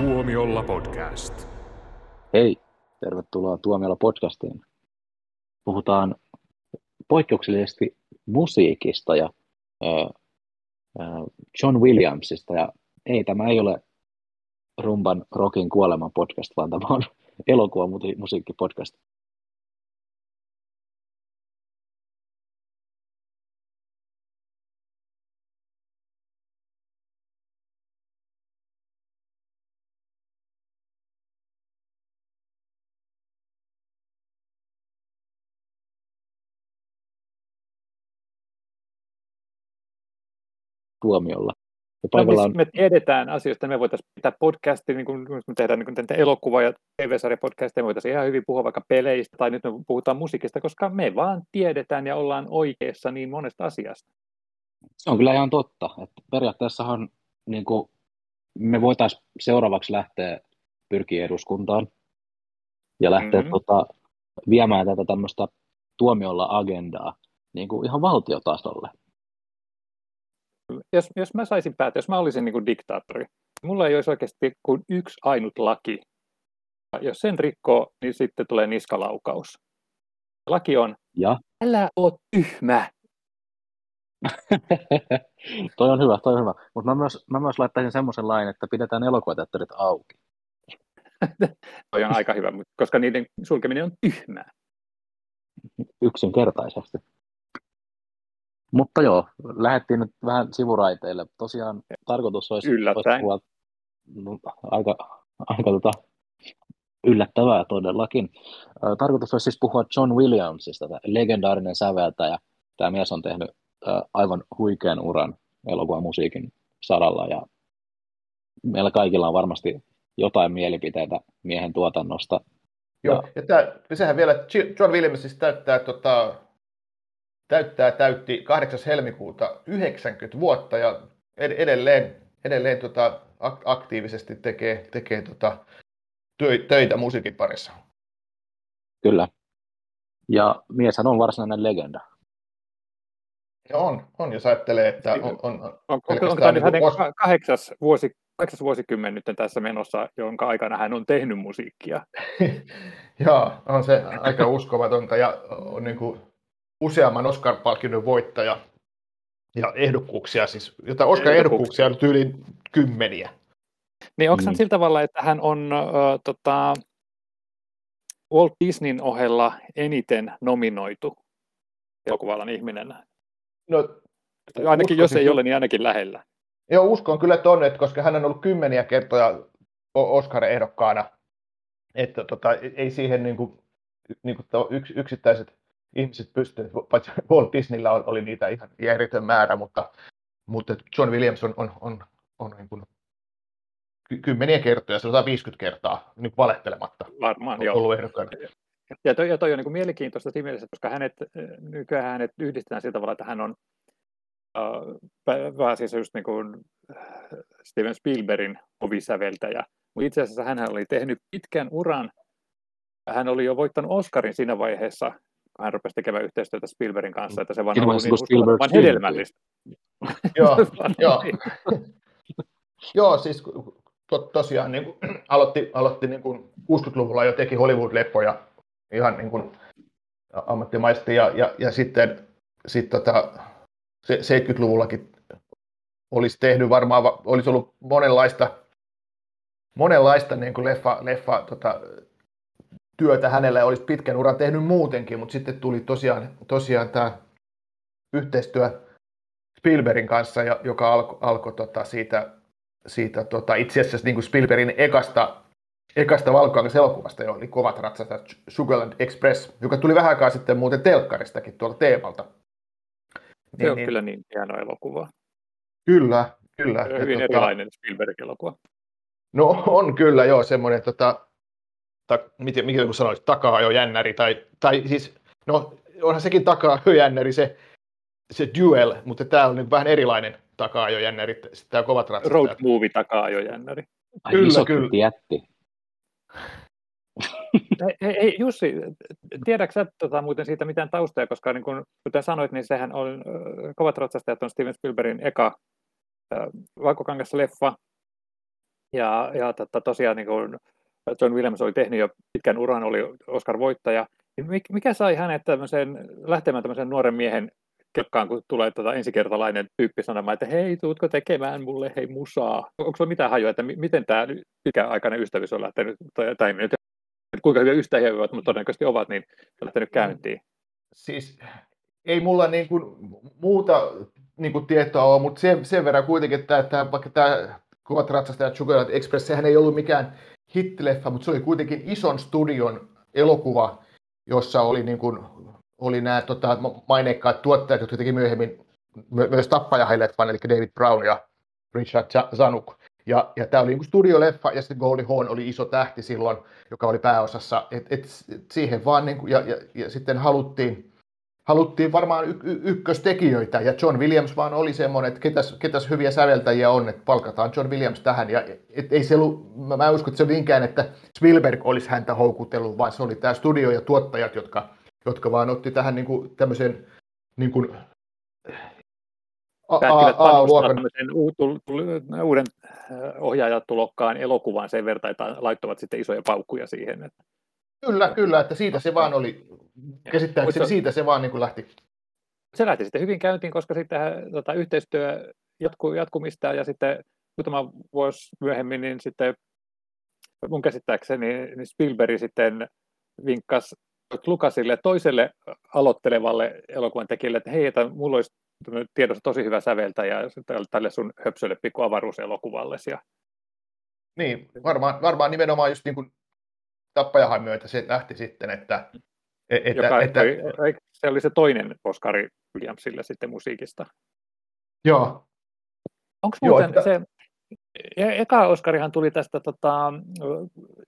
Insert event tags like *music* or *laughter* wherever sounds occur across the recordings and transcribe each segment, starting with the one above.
Tuomiolla podcast. Hei, tervetuloa Tuomiolla podcastiin. Puhutaan poikkeuksellisesti musiikista ja John Williamsista. Ja ei, tämä ei ole rumban rockin kuoleman podcast, vaan tämä on *laughs* elokuva musiikkipodcast. Tuomiolla. Ja paikalla on... Me tiedetään asioista, me voitaisiin pitää podcastia, niin kuin me tehdään niin kuin elokuva- ja TV-sarjapodcastia, me voitaisiin ihan hyvin puhua vaikka peleistä, tai nyt me puhutaan musiikista, koska me vaan tiedetään ja ollaan oikeassa niin monesta asiasta. Se on kyllä ihan totta. Että periaatteessahan niin kuin, me voitaisiin seuraavaksi lähteä pyrkiä eduskuntaan ja lähteä mm-hmm. tota, viemään tätä tämmöistä tuomiolla agendaa niin kuin ihan valtiotasolle jos, jos mä saisin päätä, jos mä olisin niin kuin diktaattori, mulla ei olisi oikeasti kuin yksi ainut laki. Jos sen rikkoo, niin sitten tulee niskalaukaus. Laki on, ja? älä oo tyhmä. *laughs* toi on hyvä, toi on hyvä. Mutta mä myös, mä myös laittaisin semmoisen lain, että pidetään elokuvateatterit auki. *laughs* toi on aika hyvä, koska niiden sulkeminen on tyhmää. Yksinkertaisesti. Mutta joo, lähdettiin nyt vähän sivuraiteille. Tosiaan tarkoitus olisi, olisi puhua, no, aika, aika tota, yllättävää todellakin. Tarkoitus olisi siis puhua John Williamsista, legendaarinen säveltäjä. Tämä mies on tehnyt aivan huikean uran elokuvan musiikin saralla ja meillä kaikilla on varmasti jotain mielipiteitä miehen tuotannosta. Joo, ja, ja tämä, sehän vielä, John Williams siis täyttää tota, täyttää täytti 8. helmikuuta 90 vuotta ja edelleen, edelleen tota, aktiivisesti tekee, tekee tota, töitä musiikin parissa. Kyllä. Ja mieshän on varsinainen legenda. Ja on, on, jos ajattelee, että on... On, on, on, on, on tämä niin hänen os... kahdeksas, vuosi, kahdeksas vuosikymmen nyt tässä menossa, jonka aikana hän on tehnyt musiikkia. *laughs* Joo, on se aika uskomatonta ja on niin kuin, useamman Oscar-palkinnon voittaja ja ehdokkuuksia, siis jota Oscar-ehdokkuuksia on yli kymmeniä. Niin onko mm. sillä tavalla, että hän on äh, tota, Walt Disneyn ohella eniten nominoitu elokuvalan ihminen? No, ainakin jos ei ole, niin ainakin lähellä. Joo, uskon kyllä, on, että koska hän on ollut kymmeniä kertoja Oscar-ehdokkaana, että tota, ei siihen niin kuin, niin kuin yks, yksittäiset ihmiset pystyvät, paitsi Walt Disneyllä oli niitä ihan järjetön määrä, mutta, mutta John Williams on, on, on, on niin kuin kymmeniä kertoja, 150 kertaa niin valehtelematta Varmaan, joo. ollut ehdokkaana. Ja toi, ja toi on niin kuin mielenkiintoista siinä mielessä, koska hänet, nykyään hänet yhdistetään sillä tavalla, että hän on äh, siis just niin kuin Steven Spielbergin ovisäveltäjä. Mutta itse asiassa hän oli tehnyt pitkän uran. Hän oli jo voittanut Oscarin siinä vaiheessa, hän rupesi tekemään yhteistyötä Spielbergin kanssa, että se vaan on niin vaan hedelmällistä. joo, *laughs* joo. *laughs* joo, siis to, tosiaan niin kuin, *clears throat* aloitti, aloitti niin kuin 60-luvulla jo teki Hollywood-leppoja ihan niin kuin ammattimaisesti ja, ja, ja sitten sit tota, 70-luvullakin olisi tehnyt varmaan, olisi ollut monenlaista, monenlaista niin kuin leffa, leffa tota, työtä hänellä olisi pitkän uran tehnyt muutenkin, mutta sitten tuli tosiaan, tosiaan tämä yhteistyö Spielbergin kanssa, joka alkoi alko tota siitä, siitä tota, itse asiassa niin kuin Spielbergin ekasta, ekasta valkokangas-elokuvasta, jo oli kovat ratsastajat Sugarland Express, joka tuli vähän aikaa sitten muuten telkkaristakin tuolta teemalta. Se niin, on niin, kyllä niin hieno elokuva. Kyllä, kyllä. Hyvin tota, erilainen Spielberg-elokuva. No on kyllä, joo, semmoinen tota, ta, miten, mikä kun sanoit, takaa jännäri, tai, tai siis, no onhan sekin takaa jännäri se, se duel, mutta tämä on nyt vähän erilainen takaa jännäri, tämä kovat ratsastajat. Road movie takaa jännäri. Ai, kyllä, kyllä. Jätti. *laughs* hei, hei, Jussi, tiedätkö sä tota, muuten siitä mitään taustaa, koska niin kun, kuten sanoit, niin sehän on, äh, Kovat ratsastajat on Steven Spielbergin eka äh, valkokangas leffa, Ja, ja tota, tosiaan niin kuin John Williams oli tehnyt jo pitkän uran, oli Oscar-voittaja. Niin mikä sai hänet tämmöisen, lähtemään tämmöisen nuoren miehen kelkkaan, kun tulee tota ensikertalainen tyyppi sanomaan, että hei, tuutko tekemään mulle hei musaa? Onko sulla mitään hajua, että miten tämä pitkäaikainen ystävyys on lähtenyt, tai, tai nyt, kuinka hyviä ystäviä ovat, mutta todennäköisesti ovat, niin lähtenyt käyntiin? Siis ei mulla niin kuin muuta niin kuin tietoa ole, mutta sen, sen verran kuitenkin, että, että vaikka tämä Kovat ratsastajat Sugarland Express, sehän ei ollut mikään hittileffa, mutta se oli kuitenkin ison studion elokuva, jossa oli, niin kuin, oli nämä tota, maineikkaat tuottajat, jotka teki myöhemmin myös tappajahileffan, eli David Brown ja Richard Zanuk. Ja, ja tämä oli niin studioleffa, ja sitten Goldie Hawn oli iso tähti silloin, joka oli pääosassa. Et, et, siihen vaan, niin kuin, ja, ja, ja, sitten haluttiin, haluttiin varmaan y- y- ykköstekijöitä, ja John Williams vaan oli semmoinen, että ketäs, ketäs hyviä säveltäjiä on, että palkataan John Williams tähän, ja et, ei se ollut, mä, mä uskon, että se niinkään, että Spielberg olisi häntä houkutellut, vaan se oli tämä studio ja tuottajat, jotka, jotka vaan otti tähän niin kuin, tämmöisen niin kuin, päättivät panostaa uuden ohjaajatulokkaan elokuvan sen verran, että laittavat sitten isoja paukkuja siihen. Että... Kyllä, kyllä, että siitä se vaan oli, käsittääkseni siitä se vaan niin kuin lähti. Se lähti sitten hyvin käyntiin, koska sitten tota, yhteistyö jatkuu jatkumista ja sitten muutama vuosi myöhemmin, niin sitten mun käsittääkseni niin Spielberg sitten vinkkasi Lukasille toiselle aloittelevalle elokuvan tekijälle, että hei, että mulla olisi tiedossa tosi hyvä säveltäjä tälle sun höpsölle pikku avaruuselokuvalle. Ja... Niin, varmaan, varmaan nimenomaan just niin kuin tappajahan myötä se lähti sitten, että... E, että, Joka, että se oli se toinen Oscari Williamsille sitten musiikista. Joo. Onko muuten Joo, että... se, e, eka Oscarihan tuli tästä tota,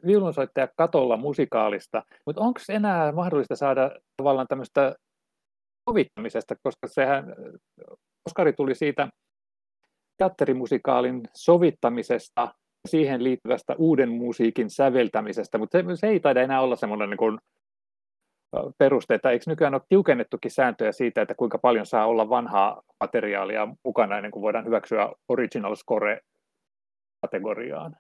viulunsoittaja katolla musikaalista, mutta onko enää mahdollista saada tavallaan tämmöistä sovittamisesta, koska sehän, Oskari tuli siitä teatterimusikaalin sovittamisesta siihen liittyvästä uuden musiikin säveltämisestä, mutta se, se ei taida enää olla semmoinen niin kuin peruste, että eikö nykyään ole tiukennettukin sääntöjä siitä, että kuinka paljon saa olla vanhaa materiaalia mukana ennen kuin voidaan hyväksyä original score kategoriaan?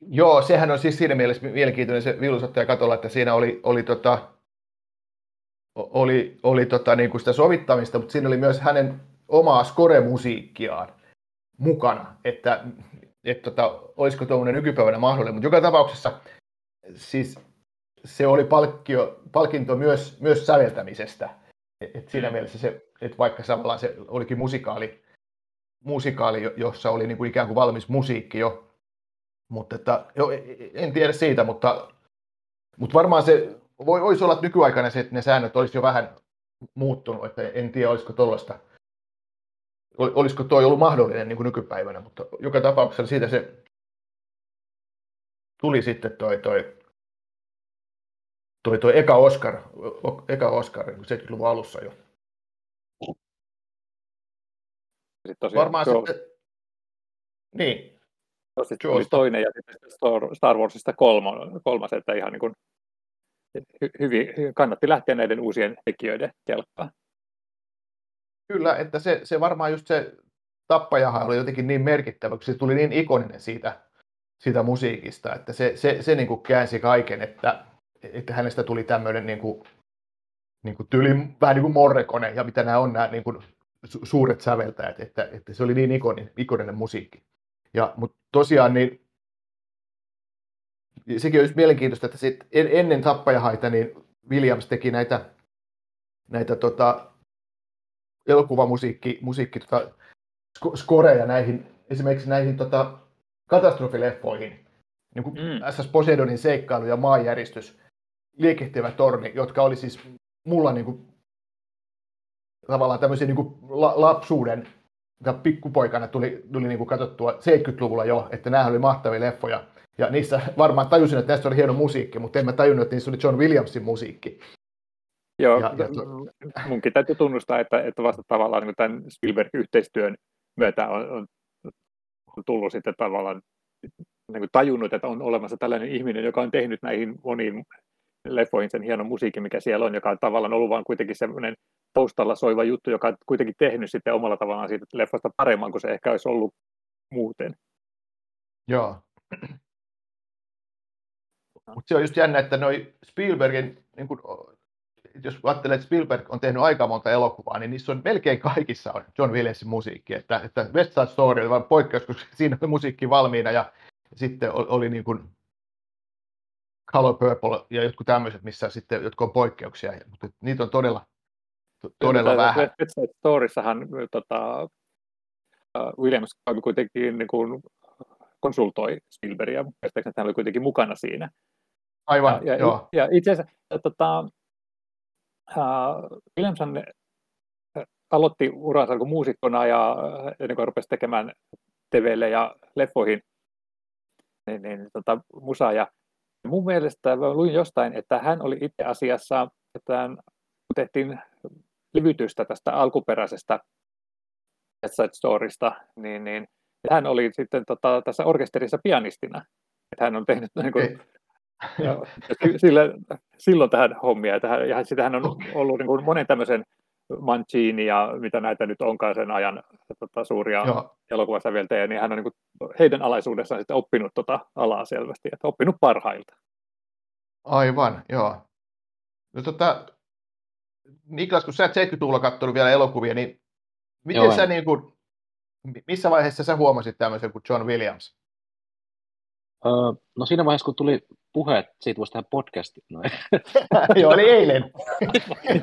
Joo, sehän on siis siinä mielessä mielenkiintoinen se viulusottaja katolla, että siinä oli, oli tota, oli, oli tota, niin kuin sitä sovittamista, mutta siinä oli myös hänen omaa score-musiikkiaan mukana, että et, tota, olisiko tuommoinen nykypäivänä mahdollinen, mutta joka tapauksessa siis se oli palkkio, palkinto myös, myös säveltämisestä. Et, siinä mielessä se, että vaikka samalla se olikin musikaali, musikaali jossa oli niin kuin ikään kuin valmis musiikki jo, mutta että, jo, en tiedä siitä, mutta, mutta varmaan se voi, voisi olla, että nykyaikana se, että ne säännöt olisi jo vähän muuttunut, että en tiedä, olisiko tuollaista, olisiko tuo ollut mahdollinen niin kuin nykypäivänä, mutta joka tapauksessa siitä se tuli sitten toi, toi, toi, toi eka Oscar, eka Oscar 70-luvun alussa jo. Sitten tosiaan, Varmaan tuo... sitten, niin. Sitten tuli toinen ja sitten Star Warsista kolmas, että ihan niin kuin hyvin, kannatti lähteä näiden uusien tekijöiden kelkkaan. Kyllä, että se, se varmaan just se tappajahan oli jotenkin niin merkittävä, kun se tuli niin ikoninen siitä, siitä musiikista, että se, se, se niin kuin käänsi kaiken, että, että hänestä tuli tämmöinen niin kuin, niin kuin tyli, vähän niin kuin Morrekone ja mitä nämä on nämä niin kuin suuret säveltäjät, että, että se oli niin ikoninen, ikoninen musiikki. Ja, mutta tosiaan niin sekin olisi mielenkiintoista, että sit ennen tappajahaita niin Williams teki näitä, näitä tota, elokuvamusiikki musiikki, tota, skoreja näihin, esimerkiksi näihin tota, katastrofileffoihin, niin kuin mm. SS Poseidonin seikkailu ja maanjäristys, liekehtivä torni, jotka oli siis mulla niin kuin, tavallaan tämmöisiä niin kuin la, lapsuuden, pikkupoikana tuli, tuli niin kuin katsottua 70-luvulla jo, että nämä oli mahtavia leffoja. Ja niissä varmaan tajusin, että tästä oli hieno musiikki, mutta en mä tajunnut, että niissä oli John Williamsin musiikki. Joo, ja, ja to... munkin täytyy tunnustaa, että, että vasta tavallaan niin tämän Spielberg-yhteistyön myötä on, on, on tullut sitten tavallaan niin kuin tajunnut, että on olemassa tällainen ihminen, joka on tehnyt näihin moniin leffoihin sen hienon musiikin, mikä siellä on, joka on tavallaan ollut vaan kuitenkin semmoinen taustalla soiva juttu, joka on kuitenkin tehnyt sitten omalla tavallaan siitä leffasta paremman kuin se ehkä olisi ollut muuten. Joo. Mutta se on just jännä, että noi Spielbergin, niin kun, jos ajattelee, että Spielberg on tehnyt aika monta elokuvaa, niin niissä on melkein kaikissa on John Williamsin musiikki. Että, että West Side Story oli vain poikkeus, koska *laughs* siinä oli musiikki valmiina ja sitten oli, oli niin kuin Color Purple ja jotkut tämmöiset, missä sitten, jotka on poikkeuksia, mutta niitä on todella, todella Kyllä, vähän. West Side Storyssahan tota, Williams kuitenkin niin kuin konsultoi Spielbergia, että hän oli kuitenkin mukana siinä. Aivan, ja, joo. Ja itse asiassa tota, uh, Williamson aloitti uransa kuin muusikkona ja ennen kuin rupesi tekemään TVlle ja leffoihin niin, niin, tota, musaa. Ja mun mielestä luin jostain, että hän oli itse asiassa, että hän, tehtiin levytystä tästä alkuperäisestä Side Storysta, niin, niin hän oli sitten tota, tässä orkesterissa pianistina. Että hän on tehnyt niin kuin, *laughs* sillä, silloin tähän hommia. Tähän, ja sitä hän on ollut niin kuin monen tämmöisen Mancini ja mitä näitä nyt onkaan sen ajan tota, suuria Joo. elokuvasäveltäjiä, niin hän on niin kuin, heidän alaisuudessaan sitten oppinut tota alaa selvästi, että oppinut parhailta. Aivan, joo. No, tota, Niklas, kun sä et 70-luvulla katsonut vielä elokuvia, niin miten joo, sä niin kuin, missä vaiheessa sä huomasit tämmöisen kuin John Williams? Öö, no siinä vaiheessa, kun tuli puheet siitä voisi tehdä podcastin. No, *laughs* Joo, oli eilen. *laughs*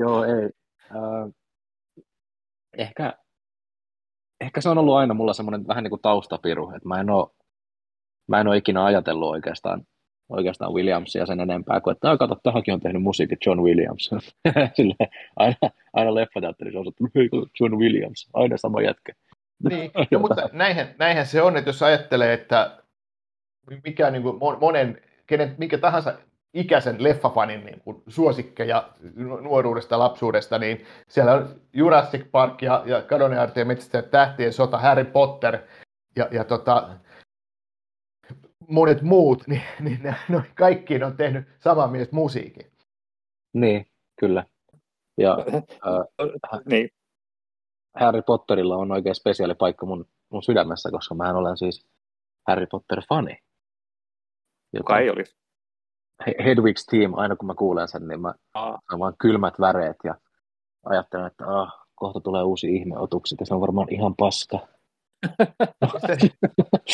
Joo. Ei. Öö, ehkä, ehkä se on ollut aina mulla semmoinen vähän niin kuin taustapiru, että mä en ole, mä en ole ikinä ajatellut oikeastaan, oikeastaan Williamsia sen enempää kuin, että kato, tähänkin on tehnyt musiikit John Williams. *laughs* Sille, aina, aina leffateatterissa on että John Williams, aina sama jätkä. Niin, no, mutta näinhän, näinhän se on, että jos ajattelee, että mikä niin kuin monen, kenen, minkä tahansa ikäisen leffafanin niin kuin suosikkeja nuoruudesta, lapsuudesta, niin siellä on Jurassic Park ja, ja Kadonne ja Metsästäjät tähtien sota, Harry Potter ja, ja tota, monet muut, niin, niin ne, no, kaikkiin on tehnyt saman mies musiikin. Niin, kyllä. Ja *clears throat* äh, niin. Harry Potterilla on oikein spesiaali paikka mun, mun sydämessä, koska mä olen siis Harry Potter-fani. Joka ei olisi. Hedwig's Team, aina kun mä kuulen sen, niin mä Aa. saan vaan kylmät väreet ja ajattelen, että ah, kohta tulee uusi ihmeotukset ja se on varmaan ihan paska. *laughs* onko, se,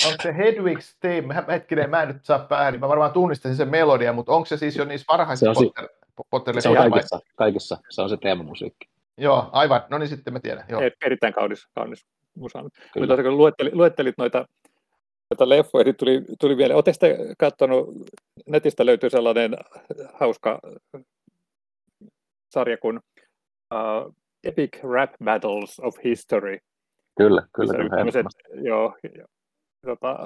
onko se Hedwig's Team, hetkinen, mä en nyt saa päähän, niin mä varmaan tunnistan sen melodia, mutta onko se siis jo niissä varhaisissa se Potter, Potter se on kaikissa, kaikissa, se on se teemamusiikki. Joo, aivan, no niin sitten mä tiedän. Joo. Erittäin kaunis, kaunis musa. Mutta kun luettelit, luettelit noita noita leffoja, niin tuli, tuli vielä. Oletteko te katsonut, netistä löytyy sellainen hauska sarja kuin uh, Epic Rap Battles of History. Kyllä, kyllä. kyllä joo, tota,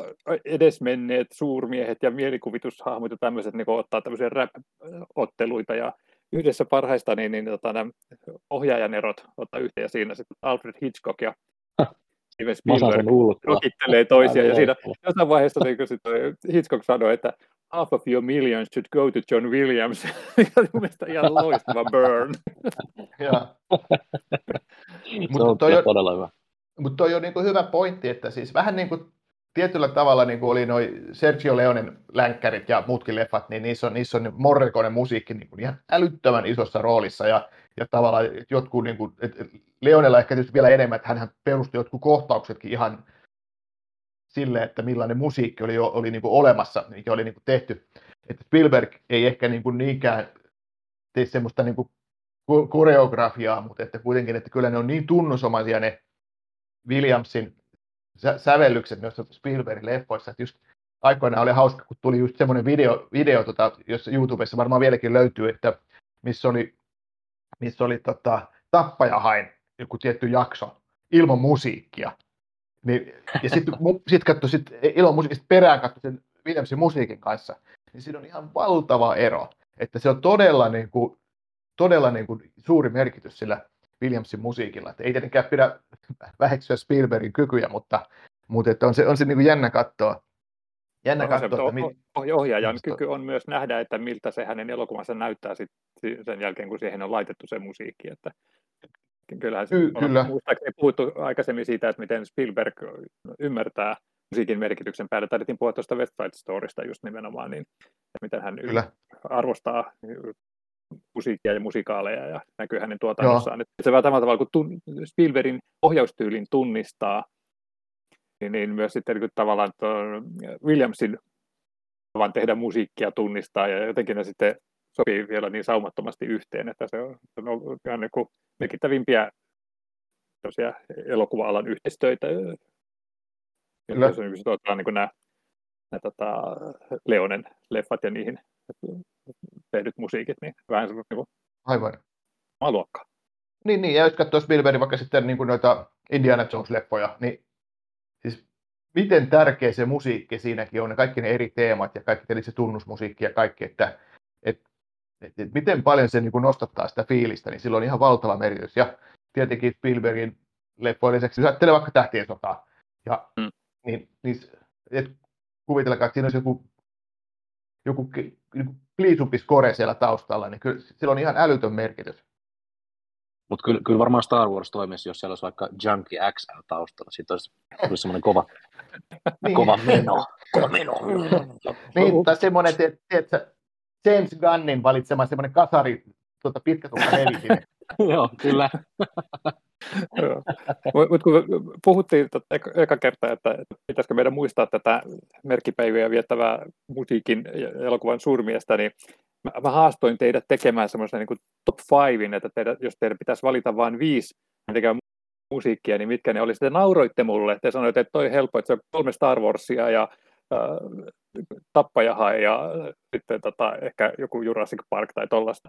edesmenneet suurmiehet ja mielikuvitushahmot ja tämmöiset niin ottaa tämmöisiä rap-otteluita ja yhdessä parhaista niin, niin tota, nämä ohjaajan erot ottaa yhteen ja siinä sitten Alfred Hitchcock ja Steven Spielberg rokittelee toisia, ja siinä jossain vaiheessa niin Hitchcock sanoi, että half of your millions should go to John Williams, *laughs* mikä on mielestäni ihan loistava burn. *laughs* *laughs* Mutta toi on todella hyvä. Mutta toi on niin hyvä pointti, että siis vähän niin kuin tietyllä tavalla niin kuin oli noin Sergio Leonen länkkärit ja muutkin leffat, niin niissä on, niissä on Morriconen musiikki niin kuin ihan älyttömän isossa roolissa ja ja tavallaan jotkut, niin kuin, että Leonella ehkä tietysti vielä enemmän, että hän perusti jotkut kohtauksetkin ihan sille, että millainen musiikki oli, oli niin kuin olemassa, mikä oli niin kuin tehty. Että Spielberg ei ehkä niin kuin niinkään tee semmoista niin kuin koreografiaa, mutta että kuitenkin, että kyllä ne on niin tunnusomaisia ne Williamsin sä- sävellykset noissa Spielbergin leffoissa, että just aikoinaan oli hauska, kun tuli just semmoinen video, video tota, jossa YouTubessa varmaan vieläkin löytyy, että missä oli missä oli tota, Tappajahain joku tietty jakso ilman musiikkia. Niin, ja sitten sit katsoi sit ilman musiikista perään katsoi sen Williamsin musiikin kanssa, niin siinä on ihan valtava ero. Että se on todella, niin kuin, todella niin kuin suuri merkitys sillä Williamsin musiikilla. Että ei tietenkään pidä *laughs* väheksyä Spielbergin kykyjä, mutta, mutta että on se, on se niin kuin jännä katsoa, Jännä katsoa, että mi- ohjaajan kyky on myös nähdä, että miltä se hänen elokuvansa näyttää sit sen jälkeen, kun siihen on laitettu se musiikki. Että Kyllähän se, Ky- kyllä. Muistaakseni puhuttu aikaisemmin siitä, että miten Spielberg ymmärtää musiikin merkityksen päälle. Taidettiin puhua tuosta West Side Storysta just nimenomaan, niin miten hän kyllä. arvostaa musiikkia ja musikaaleja ja näkyy hänen tuotannossaan. Että se vähän tavalla, kun tun, Spielbergin ohjaustyylin tunnistaa, niin, niin myös sitten niin tavallaan Williamsin tavan tehdä musiikkia tunnistaa ja jotenkin ne sitten sopii vielä niin saumattomasti yhteen, että se on, se on ollut ihan niin kuin merkittävimpiä elokuva-alan yhteistöitä. Kyllä. Jos on niin kuin nämä, nämä tota, Leonen leffat ja niihin tehdyt musiikit, niin vähän semmoinen niin Aivan. luokkaa. Niin, niin, ja jos katsoo Spielbergin vaikka sitten niin kuin noita Indiana Jones-leffoja, niin siis miten tärkeä se musiikki siinäkin on, ja kaikki ne eri teemat ja kaikki eli se tunnusmusiikki ja kaikki, että et, et, et miten paljon se niin kuin nostattaa sitä fiilistä, niin sillä on ihan valtava merkitys. Ja tietenkin Spielbergin leffojen lisäksi, jos ajattelee vaikka Tähtien sotaa, ja, mm. niin, niin et, kuvitelkaa, että siinä olisi joku, joku pliisupiskore siellä taustalla, niin kyllä sillä on ihan älytön merkitys. Mutta kyllä, kyllä varmaan Star Wars toimisi, jos siellä olisi vaikka Junkie XL taustalla. Sitten olisi, olisi semmoinen kova, niin. kova meno. Kova meno. niin, tai semmoinen, että James Gunnin valitsema semmoinen kasari tuota, pitkä tukka *laughs* Joo, kyllä. *laughs* Mutta kun puhuttiin tota, eka, kertaa, että pitäisikö meidän muistaa tätä merkkipäiviä viettävää musiikin elokuvan suurmiestä, niin mä, mä haastoin teidät tekemään semmoisen niin top fivein, että teidät, jos teidän pitäisi valita vain viisi tekemään musiikkia, niin mitkä ne oli. Te nauroitte mulle, te sanoitte, että toi helppo, että se on kolme Star Warsia ja äh, Tappajahae ja sitten tota, ehkä joku Jurassic Park tai tollaista.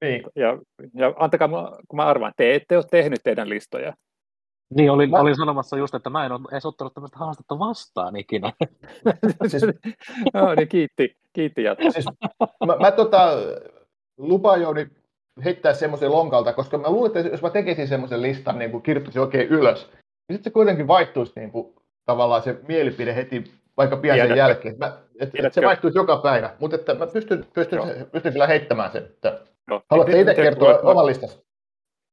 Niin. Ja, ja antakaa, kun mä arvaan, te ette ole tehnyt teidän listoja. Niin, olin, mä... olin sanomassa just, että mä en ole edes ottanut tämmöistä haastetta vastaan ikinä. *laughs* siis... no, niin kiitti, kiitti Jatko. Siis, mä, mä tota, lupaan Jouni heittää semmoisen lonkalta, koska mä luulen, että jos mä tekisin semmoisen listan, niin kuin kirjoittaisin oikein ylös, niin sitten se kuitenkin vaihtuisi niin kuin, tavallaan se mielipide heti vaikka pian sen jälkeen. Mä, et, et se vaihtuisi joka päivä, mutta että mä pystyn, pystyn, pystyn kyllä heittämään sen. Että... No. Haluatte itse kertoa oman listasi?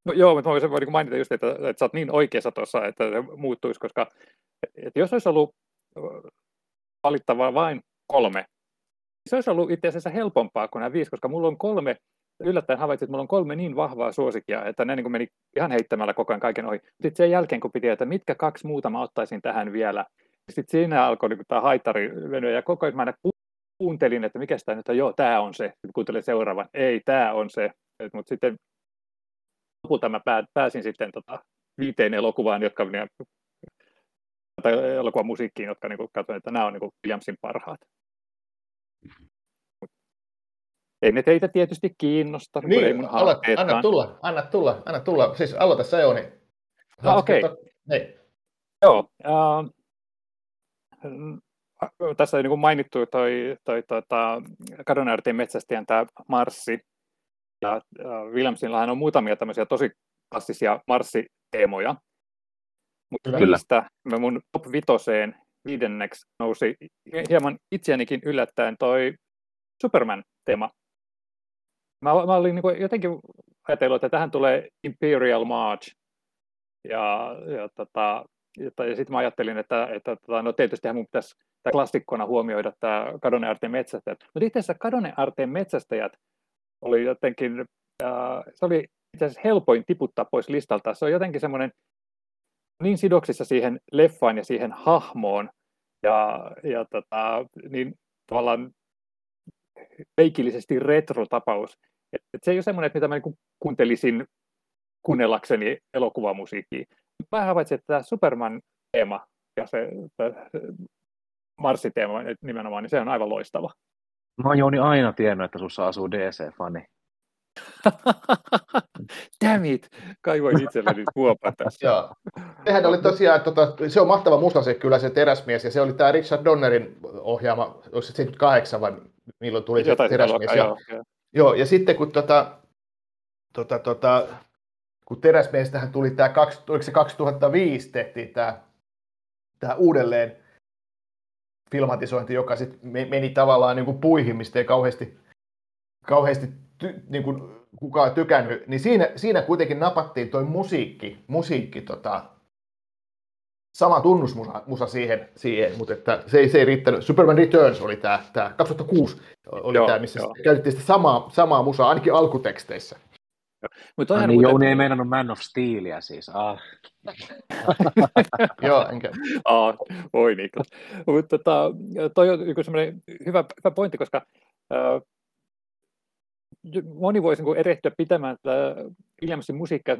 No, joo, mutta voisin niin mainita just, että, että sä oot niin oikeassa tuossa, että se muuttuisi, koska että jos olisi ollut valittavaa vain kolme, se olisi ollut itse asiassa helpompaa kuin nämä viisi, koska mulla on kolme, yllättäen havaitsin, että mulla on kolme niin vahvaa suosikkia, että ne niin meni ihan heittämällä koko ajan kaiken ohi. Sitten sen jälkeen, kun piti, että mitkä kaksi muuta mä ottaisin tähän vielä, sitten siinä alkoi niin tämä haitari venyä, ja koko ajan mä aina kuuntelin, että mikä tämä nyt on, joo, tämä on se. Sitten kuuntelin seuraavan, ei, tämä on se. Mutta sitten lopulta mä pääsin sitten tota, viiteen elokuvaan, jotka tai elokuvan musiikkiin, jotka niin katsoin, että nämä on niin Williamsin parhaat. Ei ne teitä tietysti kiinnosta. Niin, ei mun aloit, anna tulla, anna tulla, anna tulla. Siis aloita sä Jouni. No, okei. Okay. Niin. Joo. Uh, tässä on niin kuin mainittu toi, toi tota, kadonäärteen metsästäjän tämä Marssi, ja Williamsillahan on muutamia tämmöisiä tosi klassisia marssiteemoja. Mutta niistä mun top vitoseen viidenneksi nousi hieman itseänikin yllättäen toi Superman-teema. Mä, mä olin niin jotenkin ajatellut, että tähän tulee Imperial March. Ja, ja, tota, ja, sitten mä ajattelin, että, että tota, no tietysti mun pitäisi klassikkona huomioida tämä kadonne arteen metsästäjät. Mutta itse asiassa kadonne arteen metsästäjät oli jotenkin, äh, se oli itse asiassa helpoin tiputtaa pois listalta. Se on jotenkin semmoinen niin sidoksissa siihen leffaan ja siihen hahmoon, ja, ja tota, niin tavallaan leikillisesti retrotapaus. Et, et se ei ole semmoinen, että mitä mä niin kuuntelisin kuunnellakseni elokuvamusiikkia. Mä havaitsin, että tämä Superman-teema ja se, se Marsi-teema nimenomaan, niin se on aivan loistava. Mä oon Jouni aina tiennyt, että sussa asuu DC-fani. *laughs* Damn it! Kaivoin itselleni kuopan tässä. Joo. Sehän oli tosiaan, tota, se on mahtava mustase kyllä se teräsmies, ja se oli tämä Richard Donnerin ohjaama, onko se 78 vai milloin tuli se teräsmies. Ja, joo, joo. joo, ja sitten kun, tota, tota, tota, kun teräsmiestähän tuli tämä, oliko se 2005 tehtiin tämä, tämä uudelleen filmatisointi, joka sitten meni tavallaan niin kuin puihin, mistä ei kauheasti, kauheasti ty, niin kuin kukaan tykännyt, niin siinä, siinä kuitenkin napattiin toi musiikki, musiikki tota, sama tunnusmusa musa siihen, siihen mutta että se, ei, se ei riittänyt. Superman Returns oli tämä, tämä 2006 oli tämä, missä joo. käytettiin sitä samaa, samaa musaa, ainakin alkuteksteissä. Mutta ah, niin Jouni ei meinannut Man of Steelia siis. Ah. *laughs* Joo, enkä. Ah, voi Niklas. Mutta tota, toi on semmoinen hyvä, hyvä pointti, koska äh, moni voisi niin erehtyä pitämään tätä Williamsin musiikkia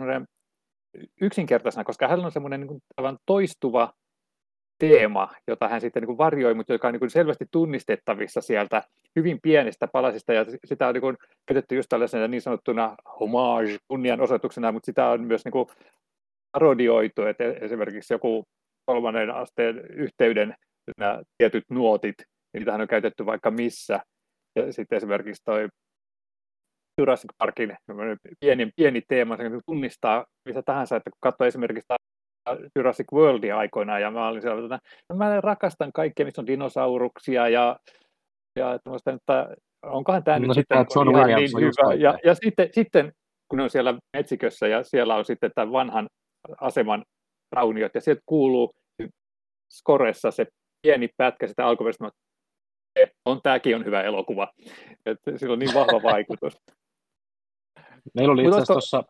yksinkertaisena, koska hän on semmoinen niin toistuva teema, jota hän sitten niin varjoi, mutta joka on niin selvästi tunnistettavissa sieltä hyvin pienestä palasista, ja sitä on niin käytetty just tällaisena niin sanottuna homage kunnianosoituksena, mutta sitä on myös niin parodioitu, että esimerkiksi joku kolmannen asteen yhteyden nämä tietyt nuotit, niitähän on käytetty vaikka missä, ja sitten esimerkiksi toi Jurassic Parkin pieni, pieni teema, se tunnistaa missä tahansa, että kun katsoo esimerkiksi Jurassic Worldia aikoinaan, ja mä olin siellä, että no mä rakastan kaikkea, missä on dinosauruksia, ja, ja että onkohan tämä no, nyt sitten John ihan niin hyvä. Ja, ja sitten, sitten, kun on siellä metsikössä, ja siellä on sitten tämän vanhan aseman rauniot, ja sieltä kuuluu skoressa se pieni pätkä sitä alkuperäistä, on tämäkin on hyvä elokuva. Että sillä on niin vahva vaikutus. Meillä oli itse asiassa tuossa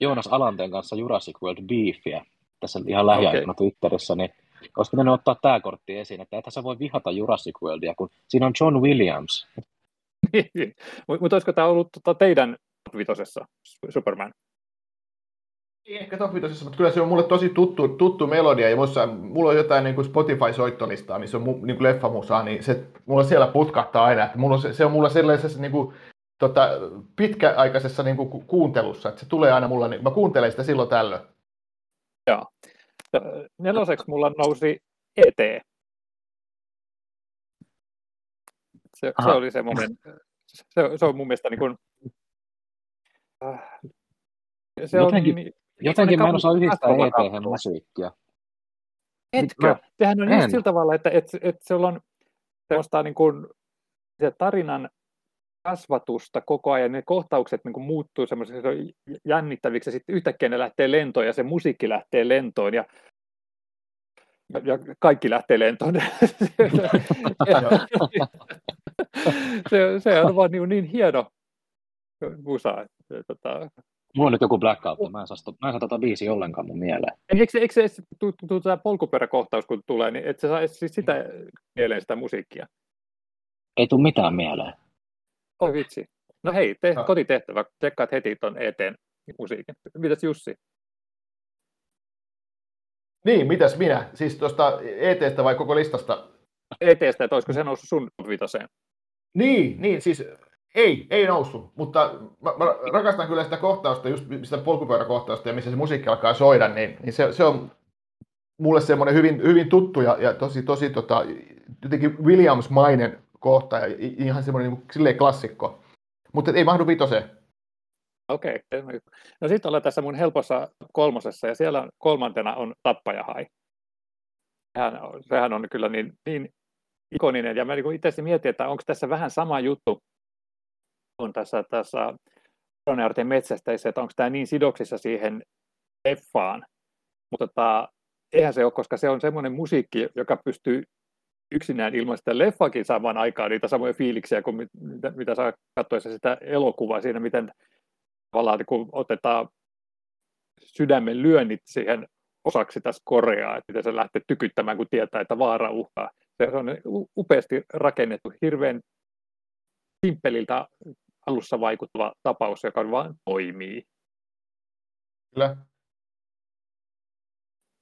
Joonas Alanteen kanssa Jurassic World Beefia tässä ihan lähiaikoina okay. Twitterissä, niin olisi pitänyt ottaa tämä kortti esiin, että ethän sä voi vihata Jurassic Worldia, kun siinä on John Williams. *laughs* Mutta olisiko tämä ollut tota teidän vitosessa, Superman? Ei ehkä top vitosessa, mutta kyllä se on mulle tosi tuttu, tuttu melodia, ja mussa, mulla on jotain niin kuin Spotify-soittolistaa, missä on niin kuin leffamusaa, niin se mulla siellä putkahtaa aina, että mulla on, se, se on mulla sellaisessa niin kuin, tota, pitkäaikaisessa niin kuin, kuuntelussa, että se tulee aina mulla, niin mä kuuntelen sitä silloin tällöin. Joo. Neloseksi mulla nousi ET. Se, se oli semmoinen, se, se on mun mielestä niin kuin, äh, se jotenkin, on, niin, jotenkin mä en osaa yhdistää ET musiikkia. Etkö? Sehän on en. just sillä tavalla, että, että, että se on semmoista niin kuin, se tarinan kasvatusta koko ajan, ne kohtaukset niin kuin muuttuu semmoisiksi jännittäviksi, ja sitten yhtäkkiä ne lähtee lentoon, ja se musiikki lähtee lentoon, ja, ja kaikki lähtee lentoon. *laughs* se, se on vaan niin, niin hieno musa. Että, tota... Mulla on nyt joku blackout, mä en saa, mä en saa tota biisiä ollenkaan mun mieleen. Eikö, eikö se tämä polkuperäkohtaus, kun tulee, niin et sä saa siis sitä mieleen sitä musiikkia? Ei tule mitään mieleen. Oi vitsi. No hei, te, no. kotitehtävä, tsekkaat heti tuon eteen musiikin. Mitäs Jussi? Niin, mitäs minä? Siis tuosta ETstä vai koko listasta? ETstä, että olisiko se noussut sun vitoseen? Niin, niin, siis ei, ei noussut, mutta mä, mä rakastan kyllä sitä kohtausta, just sitä polkupyöräkohtausta ja missä se musiikki alkaa soida, niin, niin se, se on mulle semmoinen hyvin, hyvin tuttu ja, ja tosi, tosi tota, jotenkin Williams-mainen kohta ihan semmoinen niin silleen klassikko. Mutta ei mahdu vitoseen. Okei. Okay. No sitten ollaan tässä mun helpossa kolmosessa ja siellä kolmantena on Tappajahai. Sehän, sehän on kyllä niin, niin ikoninen ja mä niin itse mietin, että onko tässä vähän sama juttu kuin tässä, tässä Ronearten metsästäjissä, että onko tämä niin sidoksissa siihen leffaan. Mutta tota, eihän se ole, koska se on semmoinen musiikki, joka pystyy yksinään ilman sitä leffakin samaan aikaan niitä samoja fiiliksiä kuin mitä, mitä saa katsoessa sitä elokuvaa siinä, miten tavallaan kun otetaan sydämen lyönnit siihen osaksi tässä Koreaa, että miten se lähtee tykyttämään, kun tietää, että vaara uhkaa. Se on upeasti rakennettu, hirveän simppeliltä alussa vaikuttava tapaus, joka vaan toimii. Kyllä.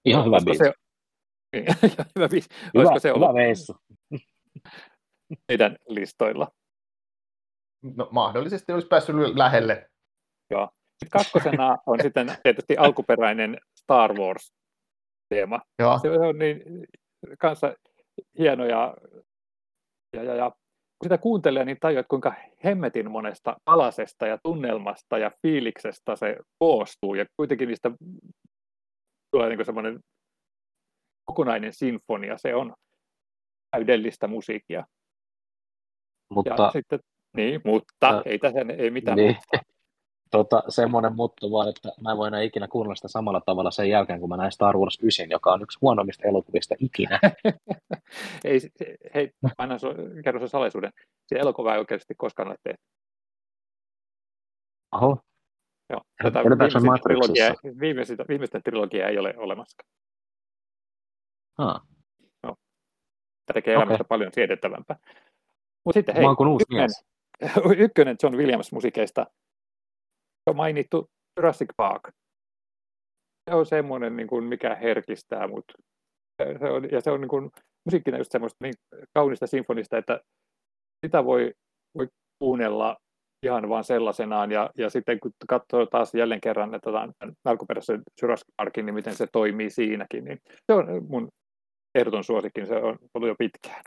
Ihan hyvä biisi. Se, *laughs* hyvä biisi. Hyvä, se hyvä veissu. *laughs* Meidän listoilla. No, mahdollisesti olisi päässyt lähelle. Joo. Sitten kakkosena on *laughs* sitten tietysti alkuperäinen Star Wars-teema. Joo. Se on niin kanssa hieno ja, ja, ja, ja kun sitä kuuntelee, niin tajuat, kuinka hemmetin monesta alasesta ja tunnelmasta ja fiiliksestä se koostuu. Ja kuitenkin niistä tulee niin semmoinen kokonainen sinfonia, se on täydellistä musiikkia. Mutta, ja sitten, Niin, mutta no, ei tässä ei mitään niin. *laughs* tota, semmoinen mutta vaan, että mä en voi enää ikinä kuunnella sitä samalla tavalla sen jälkeen, kun mä näin Star Wars 9, joka on yksi huonommista elokuvista ikinä. *laughs* ei, hei, mä annan kerro sen salaisuuden. Se elokuva ei oikeasti koskaan ole tehty. Oho. Joo, tätä viimeistä trilogia, viimeistä, viimeistä trilogia ei ole olemassa. Ah. No. Tämä tekee okay. elämästä paljon siedettävämpää. Mutta sitten hei, ykkönen, *laughs* ykkönen John Williams-musiikeista on mainittu Jurassic Park. Se on semmoinen, niin kuin, mikä herkistää mut. Se on, ja se on niin kuin, musiikkina just semmoista niin kaunista sinfonista, että sitä voi, voi kuunnella ihan vaan sellaisenaan. Ja, ja sitten kun katsoo taas jälleen kerran että alkuperäisen Jurassic Parkin, niin miten se toimii siinäkin, niin se on mun ehdoton suosikin, se on ollut jo pitkään.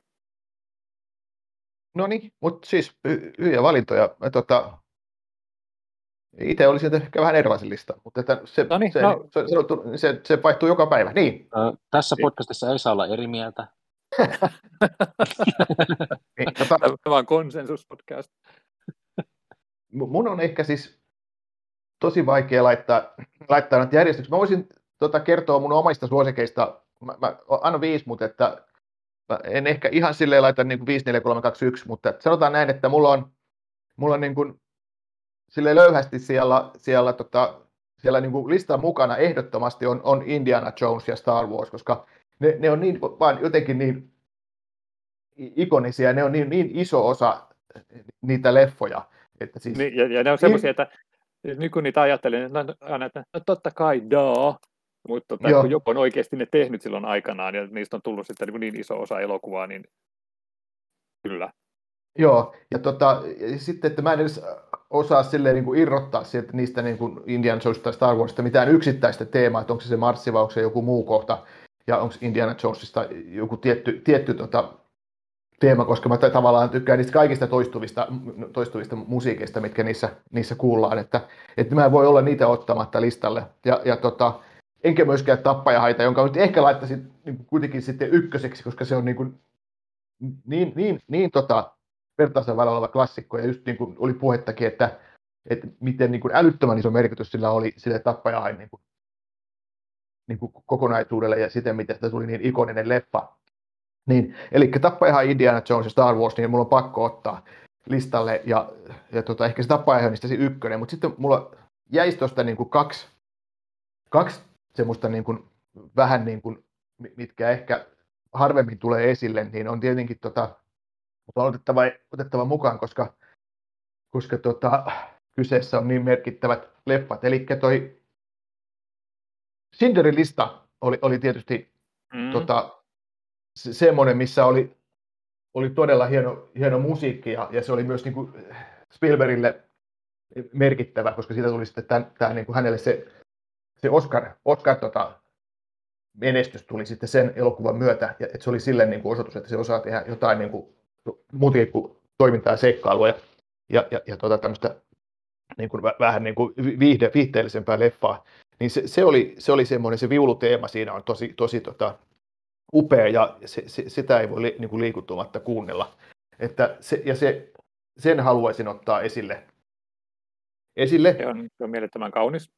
No niin, mutta siis hyviä valintoja. Tota, itse olisin ehkä vähän erilaisen lista, mutta että se, no niin, se, no. se, se, se, se vaihtuu joka päivä. Niin. Ö, tässä podcastissa ei saa olla eri mieltä. *laughs* niin, tota, Tämä on konsensuspodcast. Mun on ehkä siis tosi vaikea laittaa, laittaa näitä järjestyksiä. Mä voisin tota, kertoa mun omista suosikeista. Mä, mä annan viisi, mutta että mä en ehkä ihan silleen laita niin kuin 5, 4, 3, 2, 1, mutta sanotaan näin, että mulla on, mulla on niin kuin sille löyhästi siellä, siellä, tota, siellä niin kuin listan mukana ehdottomasti on, on Indiana Jones ja Star Wars, koska ne, ne on niin, vaan jotenkin niin ikonisia, ne on niin, niin iso osa niitä leffoja. Että siis, niin, ja, ja ne on semmoisia, että nyt kun niitä ajattelin, niin no, että no totta kai, daa, mutta tota, kun joku on oikeasti ne tehnyt silloin aikanaan ja niistä on tullut sitten niin, niin iso osa elokuvaa, niin kyllä. Joo, ja tota, ja sitten, että mä en edes osaa silleen niin kuin irrottaa sieltä niistä niin kuin Indiana Jones tai Star Warsista mitään yksittäistä teemaa, että onko se se Marssi vai onko se joku muu kohta, ja onko Indiana Jonesista joku tietty, tietty tota, teema, koska mä tavallaan tykkään niistä kaikista toistuvista, toistuvista musiikeista, mitkä niissä, niissä kuullaan, että, että mä en voi olla niitä ottamatta listalle. Ja, ja tota, enkä myöskään tappajahaita, jonka nyt ehkä laittaisin niin kuitenkin sitten ykköseksi, koska se on niin, kuin, niin, niin, niin tota, vertaisen välillä oleva klassikko, ja just niin kuin oli puhettakin, että, että miten niin kuin älyttömän iso merkitys sillä oli sille tappajahain niin kuin, niin kuin kokonaisuudelle ja siten, miten sitä tuli niin ikoninen leffa. Niin, eli tappajahan Indiana Jones ja Star Wars, niin mulla on pakko ottaa listalle, ja, ja tota, ehkä se tappajahan niistä se ykkönen, mutta sitten mulla jäisi tuosta niin kuin kaksi, kaksi semmoista niin kuin, vähän niin kuin, mitkä ehkä harvemmin tulee esille, niin on tietenkin tota, otettava, otettava mukaan, koska, koska tota, kyseessä on niin merkittävät leffat. Eli toi Sinderin lista oli, oli tietysti mm. tota, se, semmoinen, missä oli, oli todella hieno, hieno musiikki ja, ja se oli myös niin kuin Spielbergille merkittävä, koska siitä tuli sitten tämän, tämän, niin kuin hänelle se se Oscar, Oscar tota, menestys tuli sitten sen elokuvan myötä, ja että se oli sille niin kuin osoitus, että se osaa tehdä jotain niin kuin, muutakin kuin toimintaa ja seikkailua, ja, ja, ja, ja tota, tämmöistä niin kuin, vähän niin kuin viihde, viihteellisempää leffaa, niin se, se, oli, se oli semmoinen, se viuluteema siinä on tosi, tosi tota, upea, ja se, se, sitä ei voi li, niin kuin liikuttumatta kuunnella. Että se, ja se, sen haluaisin ottaa esille. esille. Se on, se on mielettömän kaunis.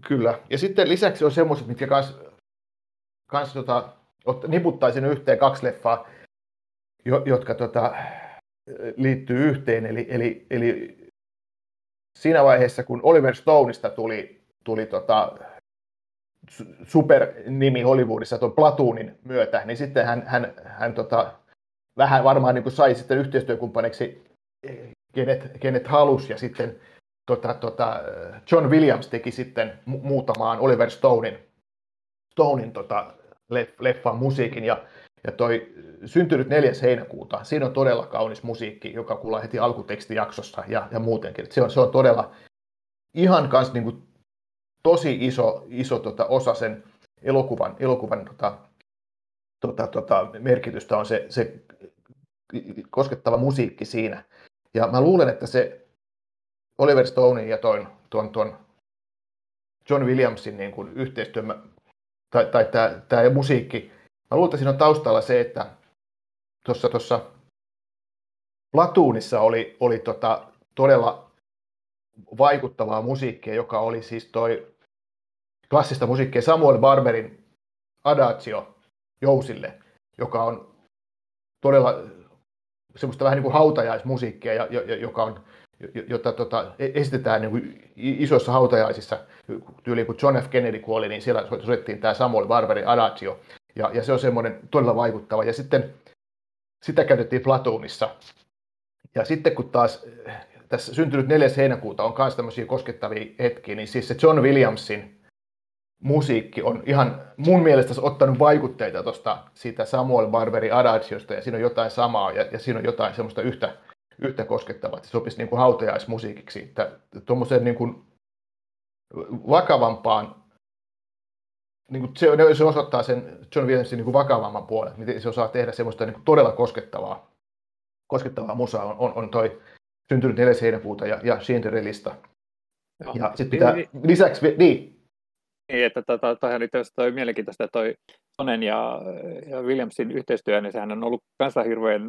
Kyllä. Ja sitten lisäksi on semmoiset, mitkä kans, kans tota, niputtaisin yhteen kaksi leffaa, jo, jotka tota, liittyy yhteen. Eli, eli, eli siinä vaiheessa, kun Oliver Stoneista tuli, tuli tota, supernimi Hollywoodissa tuon Platoonin myötä, niin sitten hän, hän, hän tota, vähän varmaan niin sai sitten yhteistyökumppaniksi kenet, kenet halusi ja sitten tota, tota, John Williams teki sitten mu- muutamaan Oliver Stonein, Stonein tota, leff, leffan musiikin ja, ja toi syntynyt 4. heinäkuuta, siinä on todella kaunis musiikki, joka kuullaan heti alkutekstijaksossa ja, ja muutenkin. se on, se on todella ihan kans niin kuin, tosi iso, iso tota, osa sen elokuvan, elokuvan tota, tota, tota, merkitystä on se, se koskettava musiikki siinä. Ja mä luulen, että se Oliver Stonein ja tuon, tuon, tuon John Williamsin niin kuin yhteistyö, tai, tai tämä, tämä musiikki, mä luulen, että siinä on taustalla se, että tuossa, tuossa Platoonissa oli, oli tota, todella vaikuttavaa musiikkia, joka oli siis toi klassista musiikkia Samuel Barberin Adagio Jousille, joka on todella semmoista vähän niin kuin hautajaismusiikkia, joka on, jota tota, e-, esitetään niin kuin isoissa hautajaisissa, tyyliin kun John F. Kennedy kuoli, niin siellä soitettiin tämä Samuel Barberin Adagio, ja, ja se on semmoinen todella vaikuttava. Ja sitten sitä käytettiin Platoonissa. Ja sitten kun taas tässä syntynyt 4. heinäkuuta on myös tämmöisiä koskettavia hetkiä, niin siis se John Williamsin musiikki on ihan mun mielestä ottanut vaikutteita tuosta siitä Samuel Barberi Adagiosta, ja siinä on jotain samaa, ja, ja siinä on jotain semmoista yhtä, yhtä koskettavaa, että se sopisi niin kuin hautajaismusiikiksi. Että tuommoiseen niin kuin vakavampaan, niin kuin se, se osoittaa sen John Williamsin niin kuin vakavamman puolen, miten se osaa tehdä semmoista niin kuin todella koskettavaa, koskettavaa musaa, on, on, on toi syntynyt 4. heinäkuuta ja, ja Cinderellista. Ja sitten pitää niin, lisäksi, niin, niin, että tota, toihan itse asiassa toi mielenkiintoista, että toi Sonen ja, ja Williamsin yhteistyö, niin sehän on ollut kanssa hirveän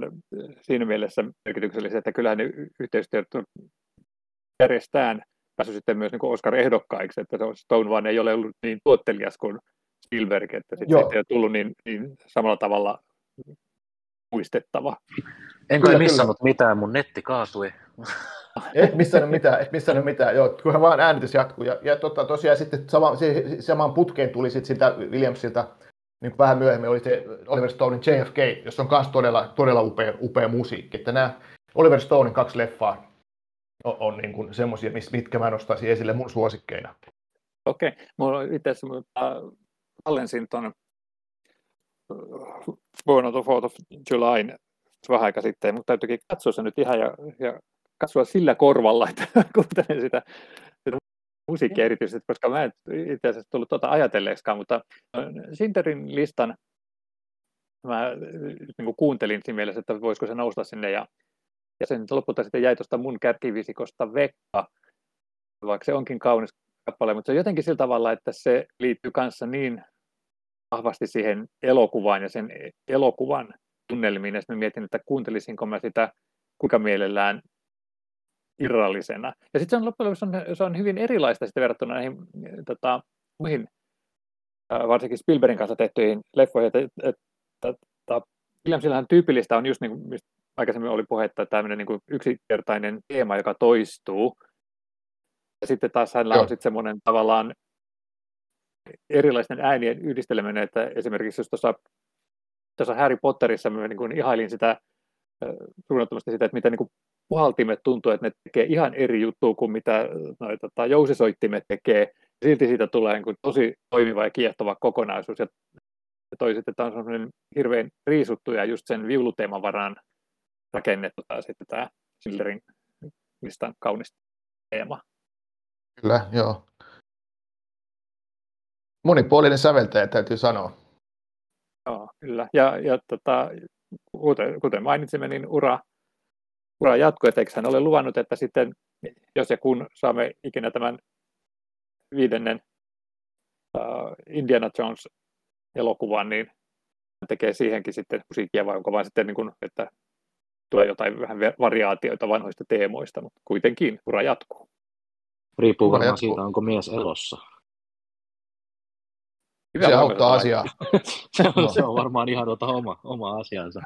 siinä mielessä merkityksellistä, että kyllähän ne yhteistyöt järjestään päässyt sitten myös niin Oscar-ehdokkaiksi, että Stone vaan ei ole ollut niin tuottelias kuin Spielberg, että sitten sit ei ole tullut niin, niin samalla tavalla muistettava. En kyllä missannut mitään, mun netti kaatui. Et missään mitään, et missään mitään, joo, kunhan vaan äänitys jatkuu. Ja, ja tota, tosiaan sitten sama, se, samaan putkeen tuli sitten sitä Williamsilta niin vähän myöhemmin oli se Oliver Stonein JFK, jossa on myös todella, todella upea, upea musiikki. Että nämä Oliver Stonein kaksi leffaa on, on niin kuin semmoisia, mitkä mä nostaisin esille mun suosikkeina. Okei, okay. mulla itse asiassa tallensin tuon Born on the 4th of July vähän aika sitten, mutta täytyykin katsoa se nyt ihan ja, ja katsoa sillä korvalla, että *laughs* kuuntelen sitä musiikkia erityisesti, koska mä en itse asiassa tullut tuota ajatelleeksikaan, mutta Sinterin listan mä niin kuin kuuntelin siinä mielessä, että voisiko se nousta sinne ja, ja sen lopulta sitten jäi tuosta mun kärkivisikosta Vekka, vaikka se onkin kaunis kappale, mutta se on jotenkin sillä tavalla, että se liittyy kanssa niin vahvasti siihen elokuvaan ja sen elokuvan tunnelmiin, ja sitten mietin, että kuuntelisinko mä sitä kuinka mielellään irrallisena. Ja sitten se on loppujen lopuksi on, se on hyvin erilaista sitten verrattuna näihin tota, muihin, varsinkin Spielbergin kanssa tehtyihin leffoihin. Että, että, että, Williamsillahan tyypillistä on just niin kuin mistä aikaisemmin oli puhetta, tämmöinen niin yksinkertainen teema, joka toistuu. Ja sitten taas hänellä on sitten semmoinen tavallaan erilaisten äänien yhdisteleminen, että esimerkiksi jos tuossa, tuossa Harry Potterissa mä niin kuin ihailin sitä suunnattomasti sitä, että miten niin kuin puhaltimet tuntuu, että ne tekee ihan eri juttua kuin mitä noi, tota, jousisoittimet tekee. Silti siitä tulee niin kuin, tosi toimiva ja kiehtova kokonaisuus. Ja toiset, että on semmoinen hirveän riisuttu ja just sen viuluteeman varaan rakennettu tai sitten tämä Schillerin mistä kaunis teema. Kyllä, joo. Monipuolinen säveltäjä täytyy sanoa. Joo, kyllä. Ja, ja tota, kuten, kuten mainitsimme, niin ura ura jatkuu, että eikö hän ole luvannut, että sitten, jos ja kun saamme ikinä tämän viidennen uh, Indiana Jones-elokuvan, niin hän tekee siihenkin sitten musiikkia, vai onko vain sitten, niin kuin, että tulee jotain vähän variaatioita vanhoista teemoista, mutta kuitenkin ura jatkuu. Riippuu varmaan siitä, onko mies elossa. Hyvä se auttaa asiaa. *laughs* se, on, no. se on varmaan ihan tuota oma, oma asiansa.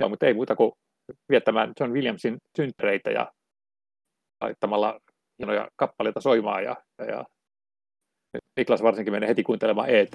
Joo, mutta ei muuta kuin viettämään John Williamsin synttäreitä ja laittamalla hienoja kappaleita soimaan ja, ja, ja Niklas varsinkin menee heti kuuntelemaan ET.